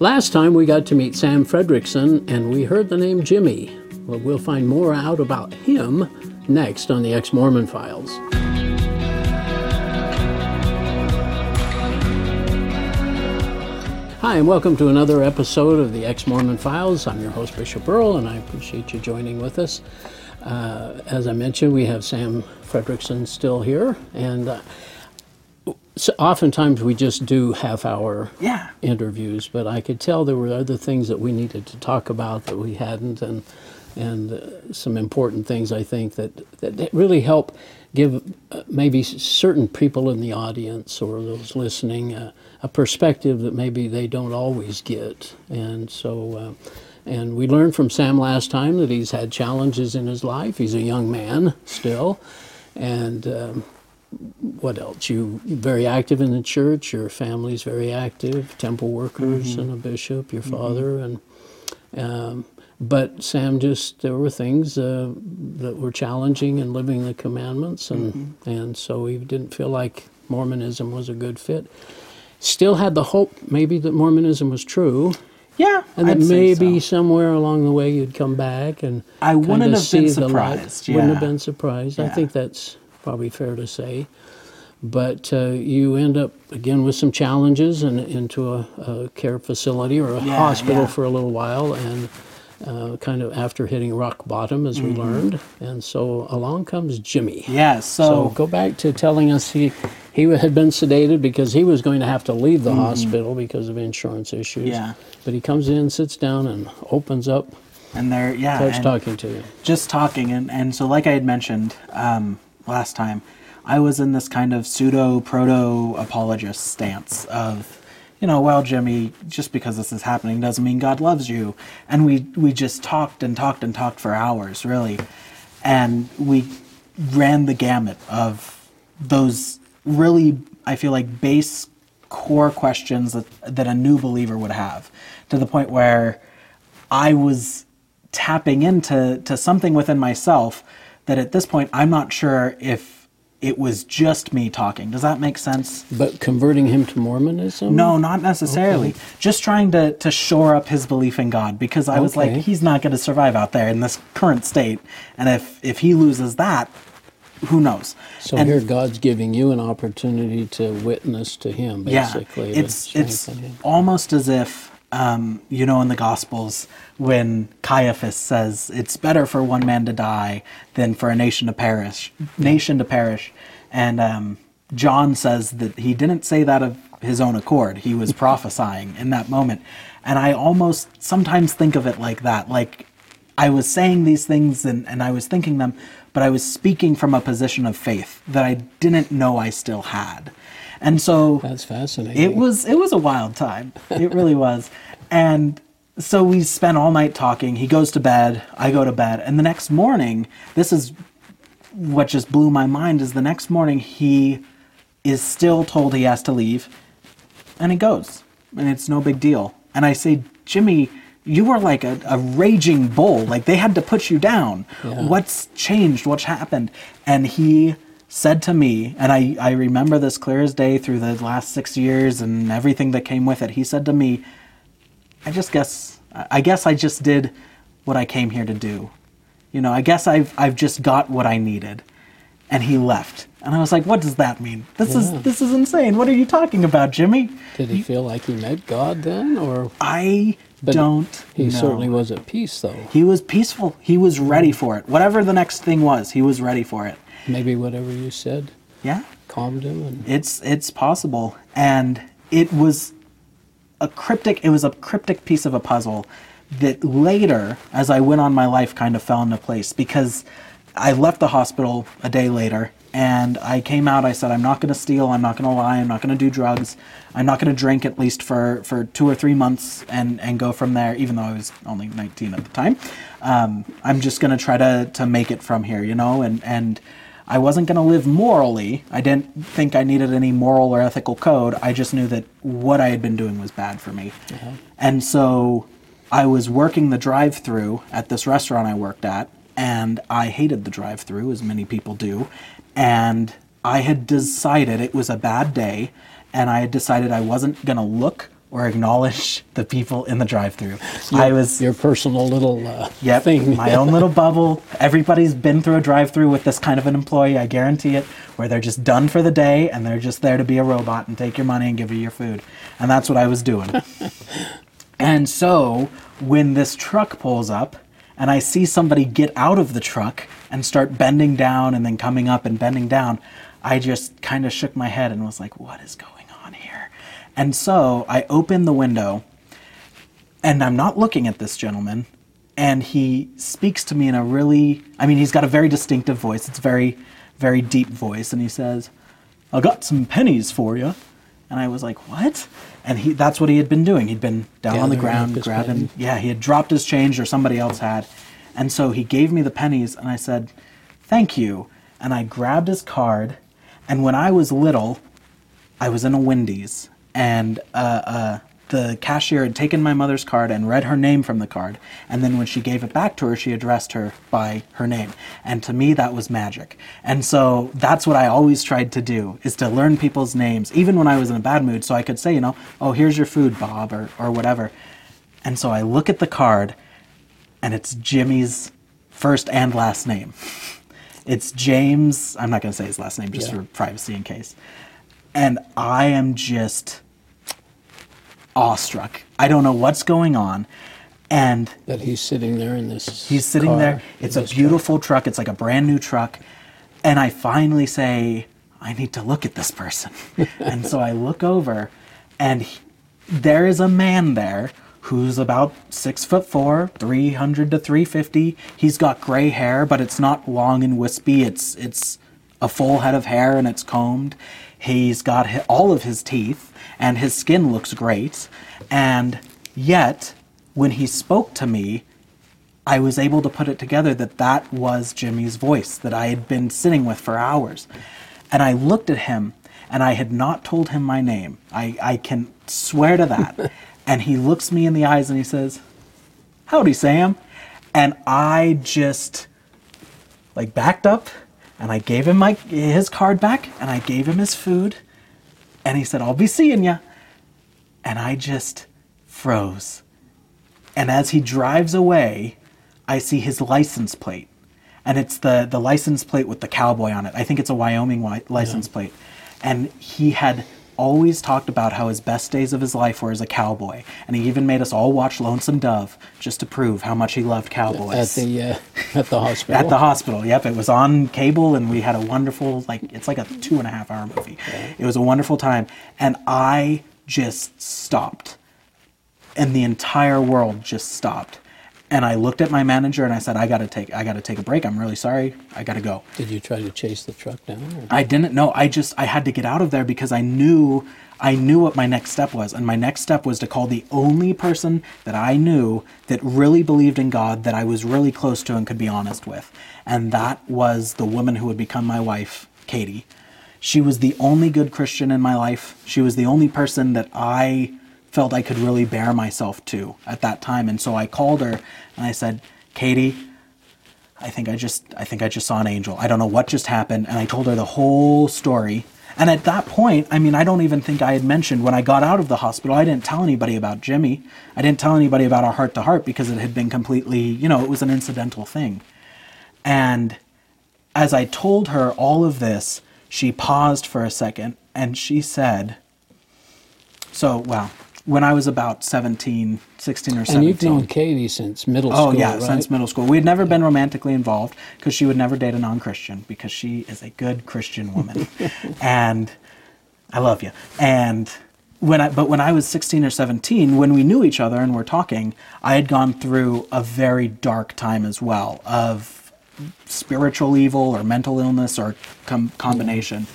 Last time we got to meet Sam Fredrickson and we heard the name Jimmy. Well, we'll find more out about him next on the Ex Mormon Files. Hi, and welcome to another episode of the Ex Mormon Files. I'm your host, Bishop Earl, and I appreciate you joining with us. Uh, as I mentioned, we have Sam Fredrickson still here, and uh, so oftentimes we just do half hour Yeah. interviews, but I could tell there were other things that we needed to talk about that we hadn't, and and uh, some important things I think that that really help give uh, maybe certain people in the audience or those listening uh, a perspective that maybe they don't always get, and so. Uh, and we learned from Sam last time that he's had challenges in his life. He's a young man still, and um, what else? You very active in the church. Your family's very active. Temple workers and a bishop. Your father and. Um, but Sam just there were things uh, that were challenging in living the commandments, and and so he didn't feel like Mormonism was a good fit. Still had the hope maybe that Mormonism was true, Yeah. and that I'd maybe so. somewhere along the way you'd come back and I wouldn't have been see the light. surprised, Wouldn't have been surprised. I think that's probably fair to say. But uh, you end up again with some challenges and into a, a care facility or a Yeah, hospital yeah. for a little while, and uh, kind of after hitting rock bottom, as we learned. And so along comes Jimmy. Mm-hmm. Yeah. So So, go back to telling us he he had been sedated because he was going to have to leave the hospital because of insurance issues. Mm-hmm. Yeah. But he comes in, sits down, and opens up, and there, yeah. starts talking to you. Just talking, and and so like I had mentioned um, last time, I was in this kind of pseudo proto apologist stance of, you know, well, Jimmy, just because this is happening doesn't mean God loves you, and we we just talked and talked and talked for hours, really, and we ran the gamut of those really, I feel like, base core questions that, that a new believer would have to the point where I was tapping into to something within myself that at this point I'm not sure if it was just me talking. Does that make sense? But converting him to Mormonism? No, not necessarily. Just trying to, to shore up his belief in God because I was like, he's not going to survive out there in this current state. And if, if he loses that, who knows? So and here God's giving you an opportunity to witness to him, basically. to it's it's almost as if um, you know in the Gospels when Caiaphas says it's better for one man to die than for a nation to perish, nation to perish, and um, John says that he didn't say that of his own accord. He was prophesying in that moment, and I almost sometimes think of it like that, like. I was saying these things and, and I was thinking them, but I was speaking from a position of faith that I didn't know I still had. And so That's fascinating. it was it was a wild time. It really was. And so we spent all night talking. He goes to bed, I go to bed, and the next morning, this is what just blew my mind is the next morning he is still told he has to leave and he goes. And it's no big deal. And I say, "Jimmy, you were like a, a raging bull. Like they had to put you down. Yeah. What's changed? What's happened?" And he said to me, and I, I remember this clear as day through the last six years and everything that came with it. He said to me, I just guess I guess I just did what I came here to do. You know, I guess I've I've just got what I needed. And he left. And I was like, what does that mean? This Yeah. is this is insane. What are you talking about, Jimmy? Did he feel like he met God then? Or I But don't he know. certainly was at peace, though. He was peaceful. He was ready for it. Whatever the next thing was, he was ready for it. Maybe whatever you said Yeah. calmed him. And It's it's possible, and it was a cryptic. It was a cryptic piece of a puzzle that later, as I went on my life, kind of fell into place because I left the hospital a day later. And I came out. I said, "I'm not going to steal. I'm not going to lie. I'm not going to do drugs. I'm not going to drink at least for, for two or three months, and, and go from there." Even though I was only 19 at the time, um, I'm just going to try to to make it from here, you know. And and I wasn't going to live morally. I didn't think I needed any moral or ethical code. I just knew that what I had been doing was bad for me. Uh-huh. And so I was working the drive through at this restaurant I worked at, and I hated the drive through, as many people do. And I had decided it was a bad day, and I had decided I wasn't going to look or acknowledge the people in the drive-through. I was your personal little uh, Yep, thing. my own little bubble. Everybody's been through a drive-through with this kind of an employee, I guarantee it, where they're just done for the day and they're just there to be a robot and take your money and give you your food. And that's what I was doing. and so, when this truck pulls up and I see somebody get out of the truck and start bending down and then coming up and bending down, I just kind of shook my head and was like, "What is going on here?" And so, I open the window and I'm not looking at this gentleman, and he speaks to me in a really, I mean, he's got a very distinctive voice. It's very, very deep voice, and he says, "I got some pennies for you," and I was like, "What?" And he, that's what he had been doing. He'd been down on the ground, grabbing, yeah, he had dropped his change, or somebody else had, and so he gave me the pennies, and I said, "Thank you," and I grabbed his card, and when I was little, I was in a Wendy's, and uh, uh, the cashier had taken my mother's card and read her name from the card. And then when she gave it back to her, she addressed her by her name. And to me, that was magic. And so that's what I always tried to do, is to learn people's names, even when I was in a bad mood, so I could say, you know, oh, here's your food, Bob, or, or whatever. And so I look at the card, and it's Jimmy's first and last name. It's James, I'm not going to say his last name just Yeah. for privacy in case. And I am just awestruck. I don't know what's going on. And that he's sitting there in this. he's sitting car, there. It's a beautiful truck. It's like a brand new truck. And I finally say, I need to look at this person. and so I look over, and he- there is a man there who's about six foot four, 300 to 350. He's got gray hair, but it's not long and wispy. It's, it's a full head of hair and it's combed. He's got all of his teeth, and his skin looks great. And yet, when he spoke to me, I was able to put it together that that was Jimmy's voice that I had been sitting with for hours. And I looked at him and I had not told him my name. I, I can swear to that. and he looks me in the eyes and he says, Howdy, Sam. And I just like backed up and I gave him my his card back and I gave him his food. And he said, I'll be seeing ya. And I just froze. And as he drives away, I see his license plate. And it's the, the license plate with the cowboy on it. I think it's a Wyoming license plate. And he had always talked about how his best days of his life were as a cowboy. And he even made us all watch Lonesome Dove just to prove how much he loved cowboys. At the uh, at the hospital. At the hospital, yep. It was on cable, and we had a wonderful, like, it's like a two and a half hour movie. It was a wonderful time. And I just stopped. And the entire world just stopped. And I looked at my manager and I said, I gotta take I gotta take a break. I'm really sorry. I gotta go. Did you try to chase the truck down? Or? I didn't know. I just I had to get out of there because I knew I knew what my next step was, and my next step was to call the only person that I knew that really believed in God, that I was really close to and could be honest with, and that was the woman who would become my wife, Katie. She was the only good Christian in my life. She was the only person that I felt I could really bare myself to at that time, and so I called her and I said, Katie, I think I just I think I just saw an angel. I don't know what just happened and I told her the whole story. And at that point, I mean, I don't even think I had mentioned when I got out of the hospital, I didn't tell anybody about Jimmy. I didn't tell anybody about our heart to heart because it had been completely, you know, it was an incidental thing. And as I told her all of this, she paused for a second and she said, So, well, when I was about 17, 16 or 17. And you've known Katie since middle Oh school, Oh, yeah, right? since middle school. We had never been romantically involved because she would never date a non-Christian because she is a good Christian woman, and I love you. And when I but when I was 16 or 17, when we knew each other and were talking, I had gone through a very dark time as well of spiritual evil or mental illness or com- combination.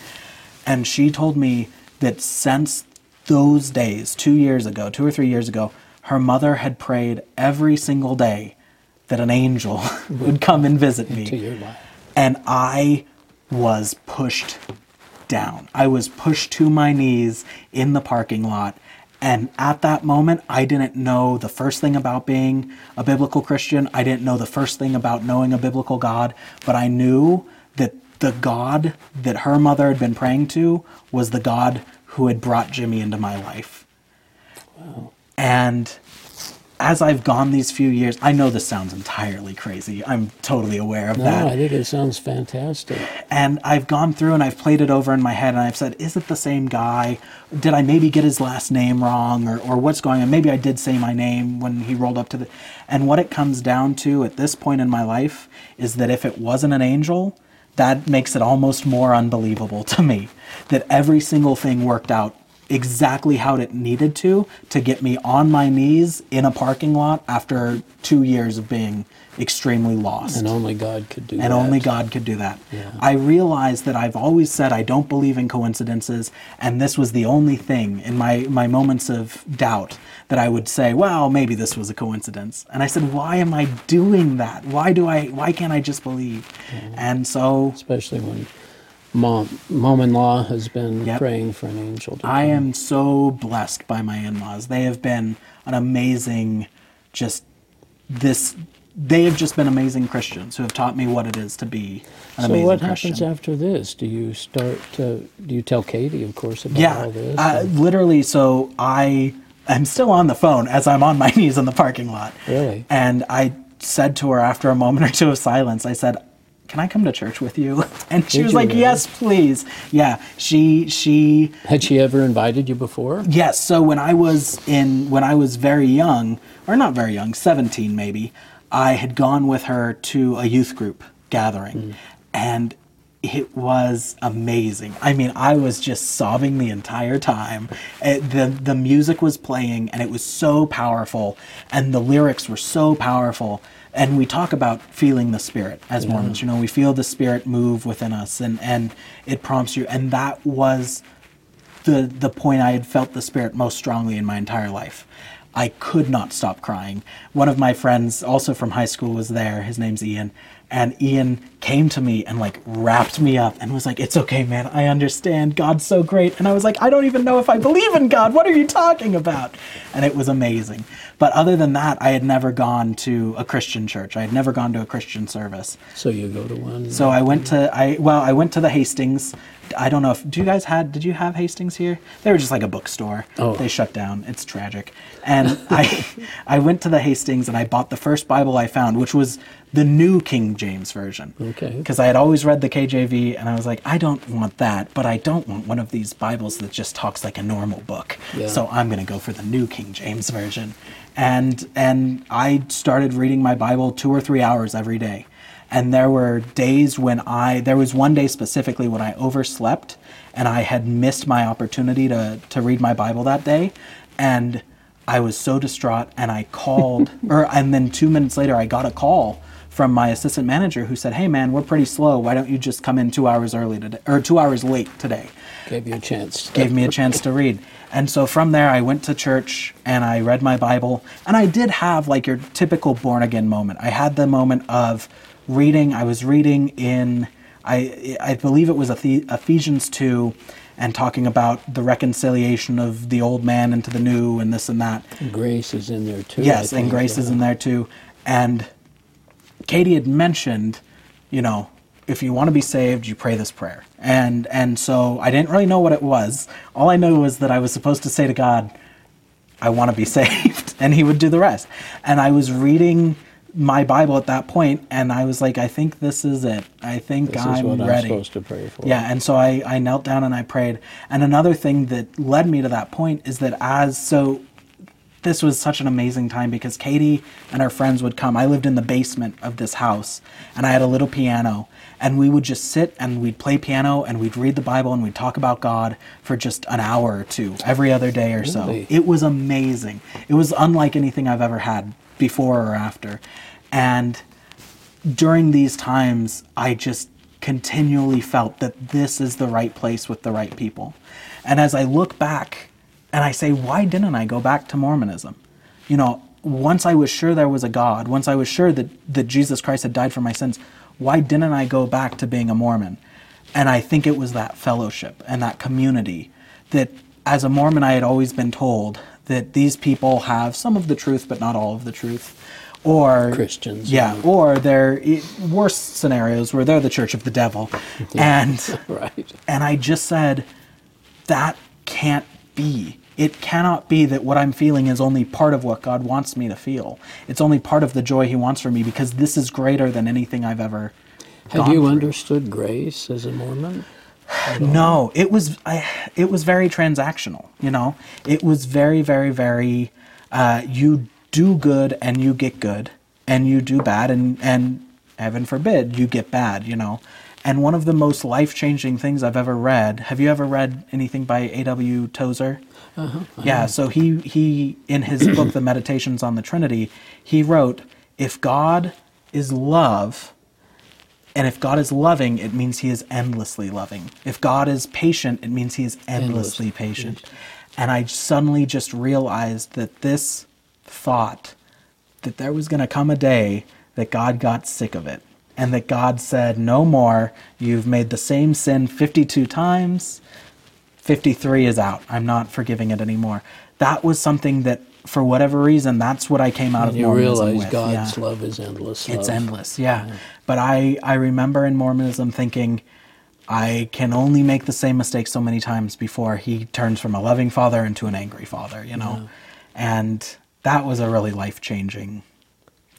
And she told me that since those days, two years ago, two or three years ago, her mother had prayed every single day that an angel would come and visit me. to your life. And I was pushed down. I was pushed to my knees in the parking lot. And at that moment, I didn't know the first thing about being a biblical Christian. I didn't know the first thing about knowing a biblical God. But I knew that the God that her mother had been praying to was the God who had brought Jimmy into my life. And as I've gone these few years, I know this sounds entirely crazy. I'm totally aware of that. No, that. I think it sounds fantastic. And I've gone through and I've played it over in my head and I've said, is it the same guy? Did I maybe get his last name wrong or, or what's going on? Maybe I did say my name when he rolled up to the. And what it comes down to at this point in my life is that if it wasn't an angel, that makes it almost more unbelievable to me that every single thing worked out exactly how it needed to to get me on my knees in a parking lot after two years of being extremely lost And only God could do that. and only God could do that. Yeah. I realized that I've always said I don't believe in coincidences, and this was the only thing in my, my moments of doubt that I would say, well, maybe this was a coincidence. And I said, why am I doing that? Why do I why can't I just believe? And so Especially when mom, mom-in-law has been Yep. praying for an angel to I am so blessed by my in-laws. They have been an amazing just this they have just been amazing Christians who have taught me what it is to be an So amazing what Christian. happens after this? Do you start? To, do you tell Katie, of course, about yeah all this? uh, literally so i am still on the phone as i'm on my knees in the parking lot Really? and i said to her after a moment or two of silence i said can i come to church with you and she Did was like really? yes please yeah she she Had she ever invited you before? Yes. So when I was in when I was very young, or not very young, seventeen maybe, I had gone with her to a youth group gathering, hmm. and it was amazing. I mean, I was just sobbing the entire time. It, the The music was playing, and it was so powerful, and the lyrics were so powerful. And we talk about feeling the spirit as Mormons. You know, we feel the spirit move within us, and and it prompts you. And that was the the point I had felt the spirit most strongly in my entire life. I could not stop crying. One of my friends, also from high school, was there. His name's Ian, and Ian came to me and like wrapped me up and was like, "It's okay, man. I understand. God's so great." And I was like, "I don't even know if I believe in God. What are you talking about?" And it was amazing. But other than that, I had never gone to a Christian church. I had never gone to a Christian service. So you go to one. So I went to I well I went to the Hastings. I don't know if do you guys had did you have Hastings here? They were just like a bookstore. Oh. They shut down. It's tragic. And I I went to the Hastings and I bought the first Bible I found, which was the New King James version. Okay. Because I had always read the KJV and I was like, I don't want that, but I don't want one of these Bibles that just talks like a normal book. Yeah. So I'm gonna go for the New King James version. And and I started reading my Bible two or three hours every day. And there were days when I there was one day specifically when I overslept and I had missed my opportunity to to read my Bible that day. And I was so distraught and I called or and then two minutes later I got a call from my assistant manager who said, Hey man, we're pretty slow. Why don't you just come in two hours early today or two hours late today? Gave you a chance. gave me a chance to read. And so from there, I went to church and I read my Bible. And I did have like your typical born again moment. I had the moment of reading. I was reading in, I, I believe it was Ephesians 2, and talking about the reconciliation of the old man into the new and this and that. Grace is in there too. Yes, and Grace is in there too. And Katie had mentioned, you know, if you want to be saved, you pray this prayer. And and so I didn't really know what it was. All I knew was that I was supposed to say to God, I want to be saved, and he would do the rest. And I was reading my Bible at that point and I was like, I think this is it. I think This I'm is what I'm ready. supposed to pray for. Yeah, and so I, I knelt down and I prayed. And another thing that led me to that point is that as so this was such an amazing time because Katie and her friends would come. I lived in the basement of this house and I had a little piano and we would just sit and we'd play piano and we'd read the Bible and we'd talk about God for just an hour or two every other day or so. Really? It was amazing. It was unlike anything I've ever had before or after. And during these times, I just continually felt that this is the right place with the right people. And as I look back and I say, why didn't I go back to Mormonism? You know, once I was sure there was a God, once I was sure that, that Jesus Christ had died for my sins, why didn't I go back to being a Mormon? And I think it was that fellowship and that community that as a Mormon, I had always been told that these people have some of the truth, but not all of the truth. Or Christians, yeah, yeah. or they're eh, worse scenarios where they're the church of the devil, and Right. and I just said that can't be. It cannot be that what I'm feeling is only part of what God wants me to feel. It's only part of the joy He wants for me because this is greater than anything I've ever. Have you through. understood grace as a Mormon? No, it was I, it was very transactional. You know, it was very, very, very. Uh, you do good and you get good, and you do bad and and heaven forbid you get bad. You know, and one of the most life changing things I've ever read. Have you ever read anything by A. W. Tozer? Uh-huh. Yeah, so he he in his book The Meditations on the Trinity, he wrote, if God is love, and if God is loving, it means he is endlessly loving. If God is patient, it means he is endlessly Endlessly patient. And I suddenly just realized that this thought that there was going to come a day that God got sick of it and that God said, No more. You've made the same sin 52 times. 53 is out. I'm not forgiving it anymore. That was something that, for whatever reason, that's what I came out And of you Mormonism realize with. God's yeah. love is endless. It's endless, yeah. But I, I remember in Mormonism thinking, I can only make the same mistake so many times before he turns from a loving father into an angry father, you know? And that was a really life changing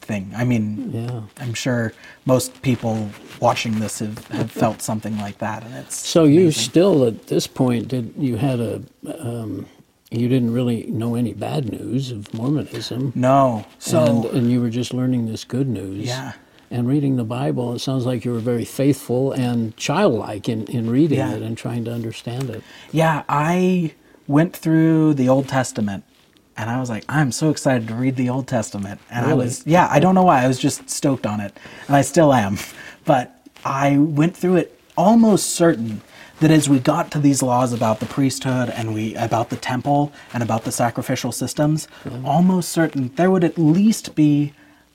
thing. I mean, Yeah. I'm sure most people watching this have, have felt something like that. And it's So you still at this point did you had a um, you didn't really know any bad news of Mormonism. No. So, and, and you were just learning this good news. Yeah. And reading the Bible, it sounds like you were very faithful and childlike in, in reading Yeah. it and trying to understand it. Yeah, I went through the Old Testament and I was like, I'm so excited to read the Old Testament. And I was, yeah, I don't know why. I was just stoked on it. And I still am. But I went through it almost certain that as we got to these laws about the priesthood and we about the temple and about the sacrificial systems, almost certain there would at least be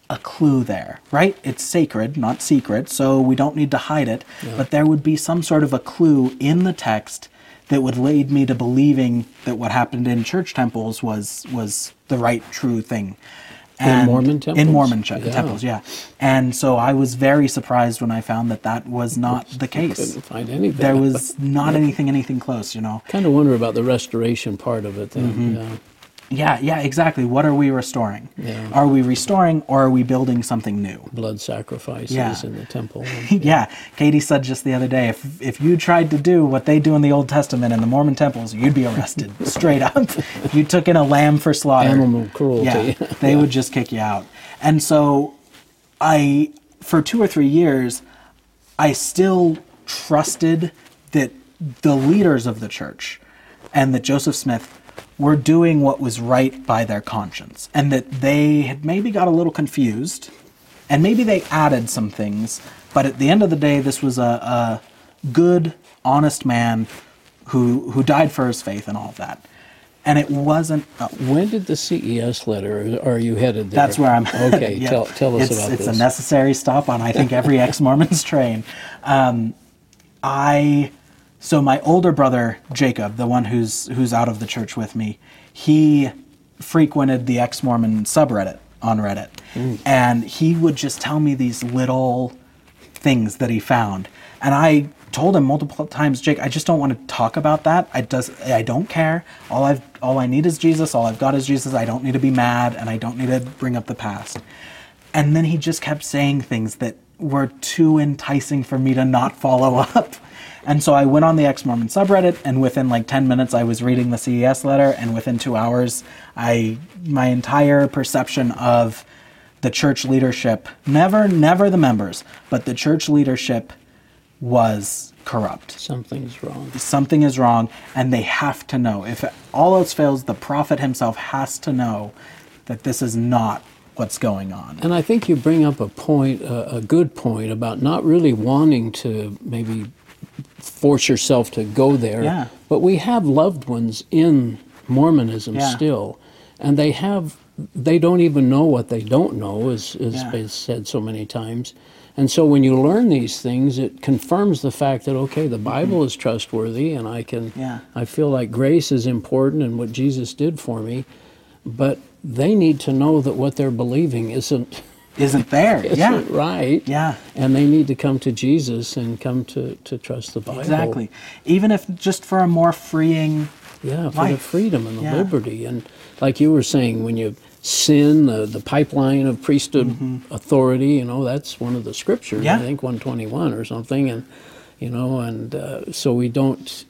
a clue there, right? It's sacred, not secret, so we don't need to hide it. But there would be some sort of a clue in the text that would lead me to believing that what happened in church temples was was the right, true thing. In Mormon temples. In? Mormon ch- Yeah. temples, yeah. And so I was very surprised when I found that that was not the case. Couldn't find anything. There was not anything, anything close, you know. kind of wonder about the restoration part of it then. Mm-hmm. Yeah. Yeah, yeah, exactly. What are we restoring? Yeah. Are we restoring or are we building something new? Blood sacrifices Yeah. in the temple. yeah, Katie said just the other day, if if you tried to do what they do in the Old Testament in the Mormon temples, you'd be arrested straight up. If you took in a lamb for slaughter, Animal cruelty. yeah, they would just kick you out. And so, I for two or three years, I still trusted that the leaders of the church and that Joseph Smith were doing what was right by their conscience, and that they had maybe got a little confused, and maybe they added some things, but at the end of the day, this was a, a good, honest man who who died for his faith and all of that. And it wasn't. Uh, When did the CES letter, or are you headed there? that's where I'm. Okay, Yeah. tell, tell us it's, about it's this. a necessary stop on I think every ex-Mormon's train. Um, I so my older brother Jacob, the one who's who's out of the church with me, he frequented the ex-Mormon subreddit on Reddit, mm. and he would just tell me these little things that he found, and I told him multiple times, Jake, I just don't want to talk about that. I does I don't care. All I've all I need is Jesus. All I've got is Jesus. I don't need to be mad, and I don't need to bring up the past. And then he just kept saying things that were too enticing for me to not follow up. And so I went on the ex Mormon subreddit, and within like 10 minutes, I was reading the CES letter, and within two hours, I my entire perception of the church leadership never, never the members, but the church leadership was corrupt Something's wrong. something is wrong and they have to know if all else fails the prophet himself has to know that this is not what's going on And I think you bring up a point, a, a good point about not really wanting to maybe force yourself to go there. Yeah. But we have loved ones in Mormonism Yeah. still, and they have they don't even know what they don't know, as has Yeah. been said so many times. And so when you learn these things, it confirms the fact that okay, the Bible is trustworthy, and I can Yeah. I feel like grace is important and what Jesus did for me, but they need to know that what they're believing isn't isn't there isn't yeah right. Yeah. And they need to come to Jesus and come to, to trust the Bible. exactly even if just for a more freeing Yeah, for the freedom and the Yeah. liberty. And like you were saying, when you sin, the, the pipeline of priesthood authority, you know, that's one of the scriptures, Mm-hmm. Yeah. I think 121 or something. And, you know, and uh, so we don't,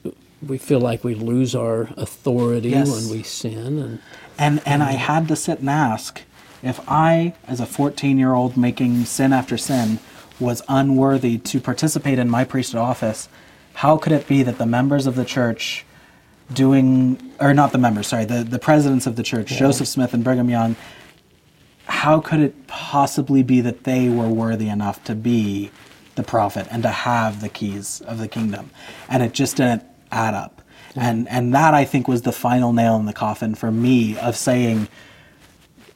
we feel like we lose our authority Yes. when we sin. And And and I had to sit and ask if I, as a 14 year old making sin after sin, was unworthy to participate in my priesthood office, how could it be that the members of the church doing or not the members, sorry, the, the presidents of the church, Joseph Smith and Brigham Young, how could it possibly be that they were worthy enough to be the prophet and to have the keys of the kingdom? And it just didn't add up. And and that I think was the final nail in the coffin for me of saying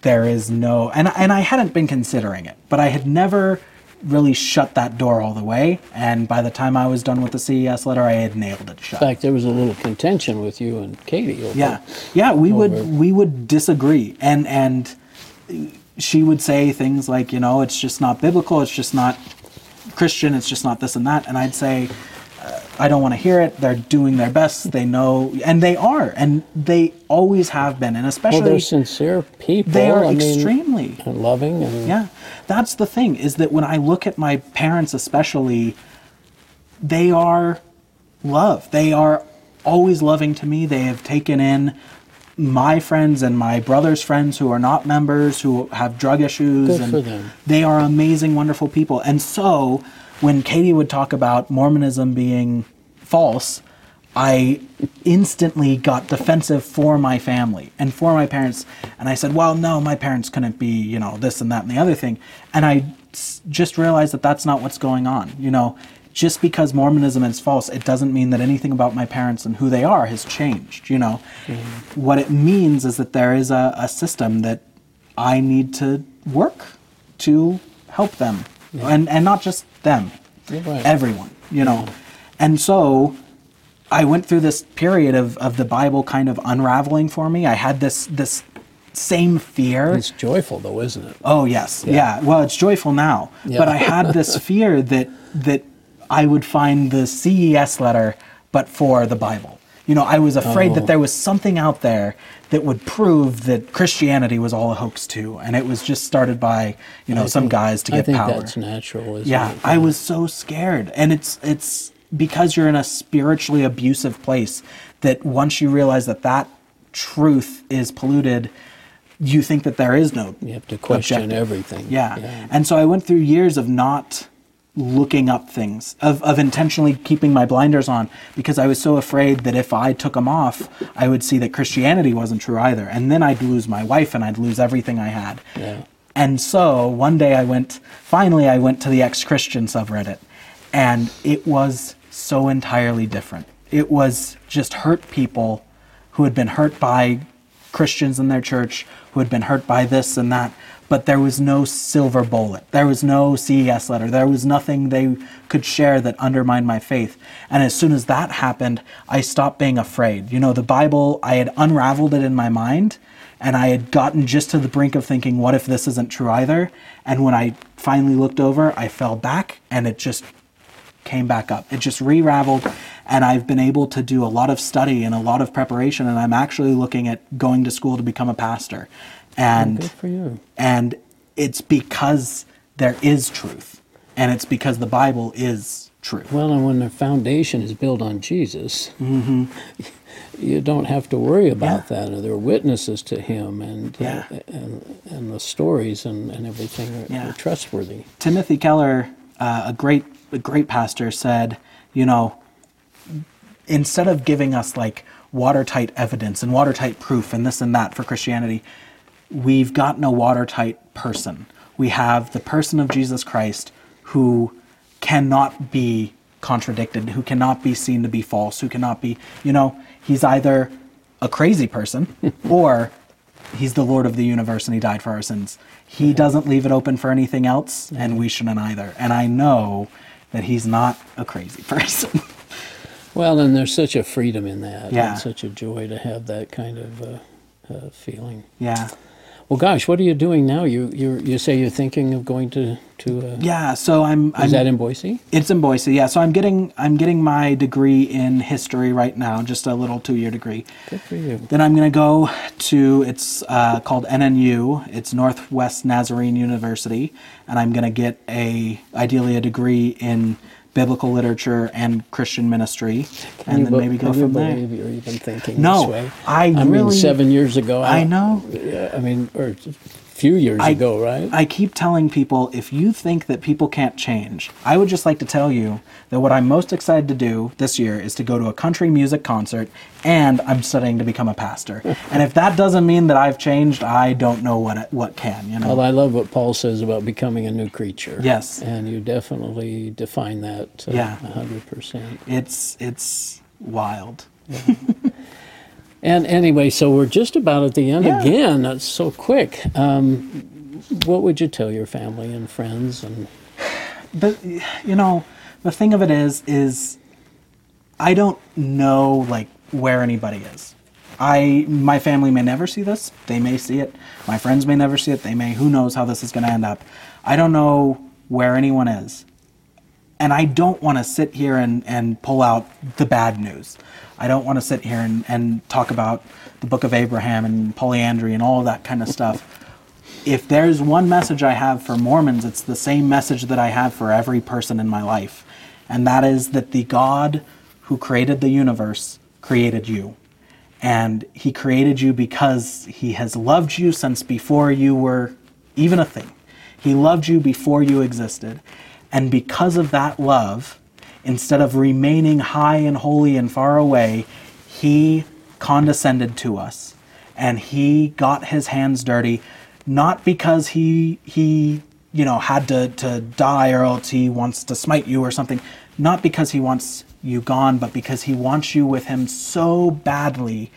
there is no and and I hadn't been considering it, but I had never really shut that door all the way. And by the time I was done with the CES letter, I had nailed it shut. in fact, there was a little contention with you and Katie. Over, Yeah, yeah, we over- would we would disagree, and and she would say things like, you know, it's just not biblical, it's just not Christian, it's just not this and that, and I'd say, I don't want to hear it. They're doing their best. They know, and they are, and they always have been, and especially Well, they're sincere people. they are I mean, extremely. and loving. And Yeah, that's the thing is that when I look at my parents, especially, they are love. They are always loving to me. They have taken in my friends and my brother's friends who are not members, who have drug issues. Good and for them. They are amazing, wonderful people. And so when Katie would talk about Mormonism being false, I instantly got defensive for my family and for my parents. And I said, well, no, my parents couldn't be, you know, this and that and the other thing. And I s- just realized that that's not what's going on. You know, just because Mormonism is false, it doesn't mean that anything about my parents and who they are has changed. You know, mm-hmm. what it means is that there is a, a system that I need to work to help them. And, and not just them, right. everyone, you know. And so I went through this period of, of the Bible kind of unraveling for me. I had this this same fear. It's joyful, though, isn't it? Oh yes, yeah. Well, it's joyful now, Yeah. but I had this fear that that I would find the CES letter, but for the Bible. You know, I was afraid Oh. that there was something out there that would prove that Christianity was all a hoax too, and it was just started by you know I some think- guys to I get think power. that's natural. Isn't Yeah, it? I was so scared, and it's it's because you're in a spiritually abusive place that once you realize that that truth is polluted, you think that there is no. You have to question objective. everything. Yeah. Yeah. and so I went through years of not looking up things, of of intentionally keeping my blinders on because I was so afraid that if I took them off, I would see that Christianity wasn't true either, and then I'd lose my wife and I'd lose everything I had. Yeah. And so one day I went, finally, I went to the ex Christian subreddit, and it was so entirely different. It was just hurt people who had been hurt by Christians in their church, who had been hurt by this and that, but there was no silver bullet. There was no CES letter. There was nothing they could share that undermined my faith. And as soon as that happened, I stopped being afraid. You know, the Bible, I had unraveled it in my mind and I had gotten just to the brink of thinking, what if this isn't true either? And when I finally looked over, I fell back and it just came back up. It just re-raveled and I've been able to do a lot of study and a lot of preparation and I'm actually looking at going to school to become a pastor. And Good for you. and it's because there is truth and it's because the Bible is truth. Well, and when the foundation is built on Jesus, you don't have to worry about Yeah. that. There are witnesses to Him, and uh, and and the stories and, and everything are, Yeah. are trustworthy. Timothy Keller, uh, a great a great pastor, said, you know, instead of giving us like watertight evidence and watertight proof and this and that for Christianity, we've got no watertight person. We have the person of Jesus Christ who cannot be contradicted, who cannot be seen to be false, who cannot be, you know, he's either a crazy person or he's the Lord of the universe and he died for our sins. He doesn't leave it open for anything else, and we shouldn't either. And I know that he's not a crazy person. Well, and there's such a freedom in that, Yeah. and such a joy to have that kind of uh, uh, feeling. yeah. Well, gosh, what are you doing now? You you you say you're thinking of going to to. Uh, Yeah, so I'm. I'm Is that in Boise? It's in Boise, yeah. So I'm getting I'm getting my degree in history right now, just a little two year degree. Good for you. Then I'm going to go to it's uh, called NNU. It's Northwest Nazarene University, and I'm going to get a ideally a degree in biblical literature and Christian ministry, and you then be- maybe go from there. You're even thinking No, this way. I mean, really- seven years ago. I know. Yeah, I mean, or few years I- ago, right? I keep telling people if you think that people can't change, I would just like to tell you that what I'm most excited to do this year is to go to a country music concert and I'm studying to become a pastor. and if that doesn't mean that I've changed, I don't know what what can, you know. well, I love what Paul says about becoming a new creature. Yes. and you definitely define that. Uh, Yeah. hundred percent. it's it's wild. And anyway, so we're just about at the end Yeah. again. That's so quick. Um, what would you tell your family and friends? And But you know, the thing of it is is I don't know like where anybody is. I my family may never see this. They may see it. My friends may never see it. They may who knows how this is going to end up. I don't know where anyone is. And I don't want to sit here and, and pull out the bad news. I don't want to sit here and, and talk about the book of Abraham and polyandry and all that kind of stuff if there's one message I have for Mormons, it's the same message that I have for every person in my life. And that is that the God who created the universe created you. And he created you because he has loved you since before you were even a thing. He loved you before you existed. And because of that love, instead of remaining high and holy and far away, he condescended to us. And he got his hands dirty, not because he he you know had to, to die or else he wants to smite you or something. Not because he wants you gone, but because he wants you with him so badly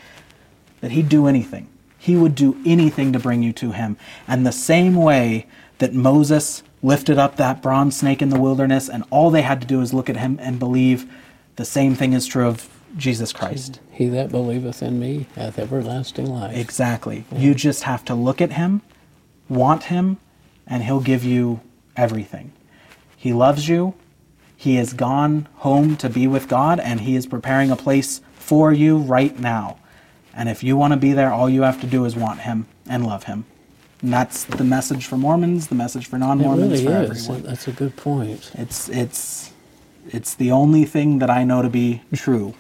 that he'd do anything. He would do anything to bring you to him. And the same way that Moses lifted up that bronze snake in the wilderness, and all they had to do is look at him and believe, the same thing is true of Jesus Christ. he that believeth in me hath everlasting life. Exactly. You just have to look at him, want him, and he'll give you everything. He loves you. He has gone home to be with God, and he is preparing a place for you right now. And if you want to be there, all you have to do is want him and love him. And that's the message for Mormons, the message for non-Mormons, it really for is. everyone. That's a good point. It's it's it's the only thing that I know to be true,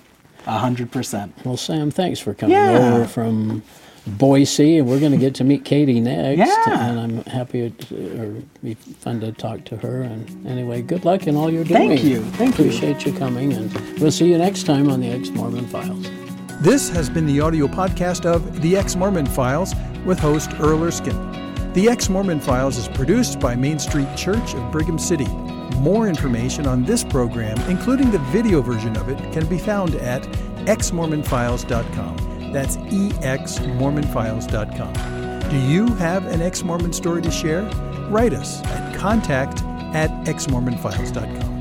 a hundred percent. Well, Sam, thanks for coming Yeah. over from Boise, and we're going to get to meet Katie next. Yeah. And I'm happy, to, or be fun to talk to her. And anyway, good luck in all you're doing. Thank you. Thank you. Appreciate you coming, and we'll see you next time on the Ex Mormon Files. This has been the audio podcast of The Ex Mormon Files with host Earl Erskine. The Ex Mormon Files is produced by Main Street Church of Brigham City. More information on this program, including the video version of it, can be found at exmormonfiles.com. That's exmormonfiles.com. Do you have an ex Mormon story to share? Write us at contact at exmormonfiles.com.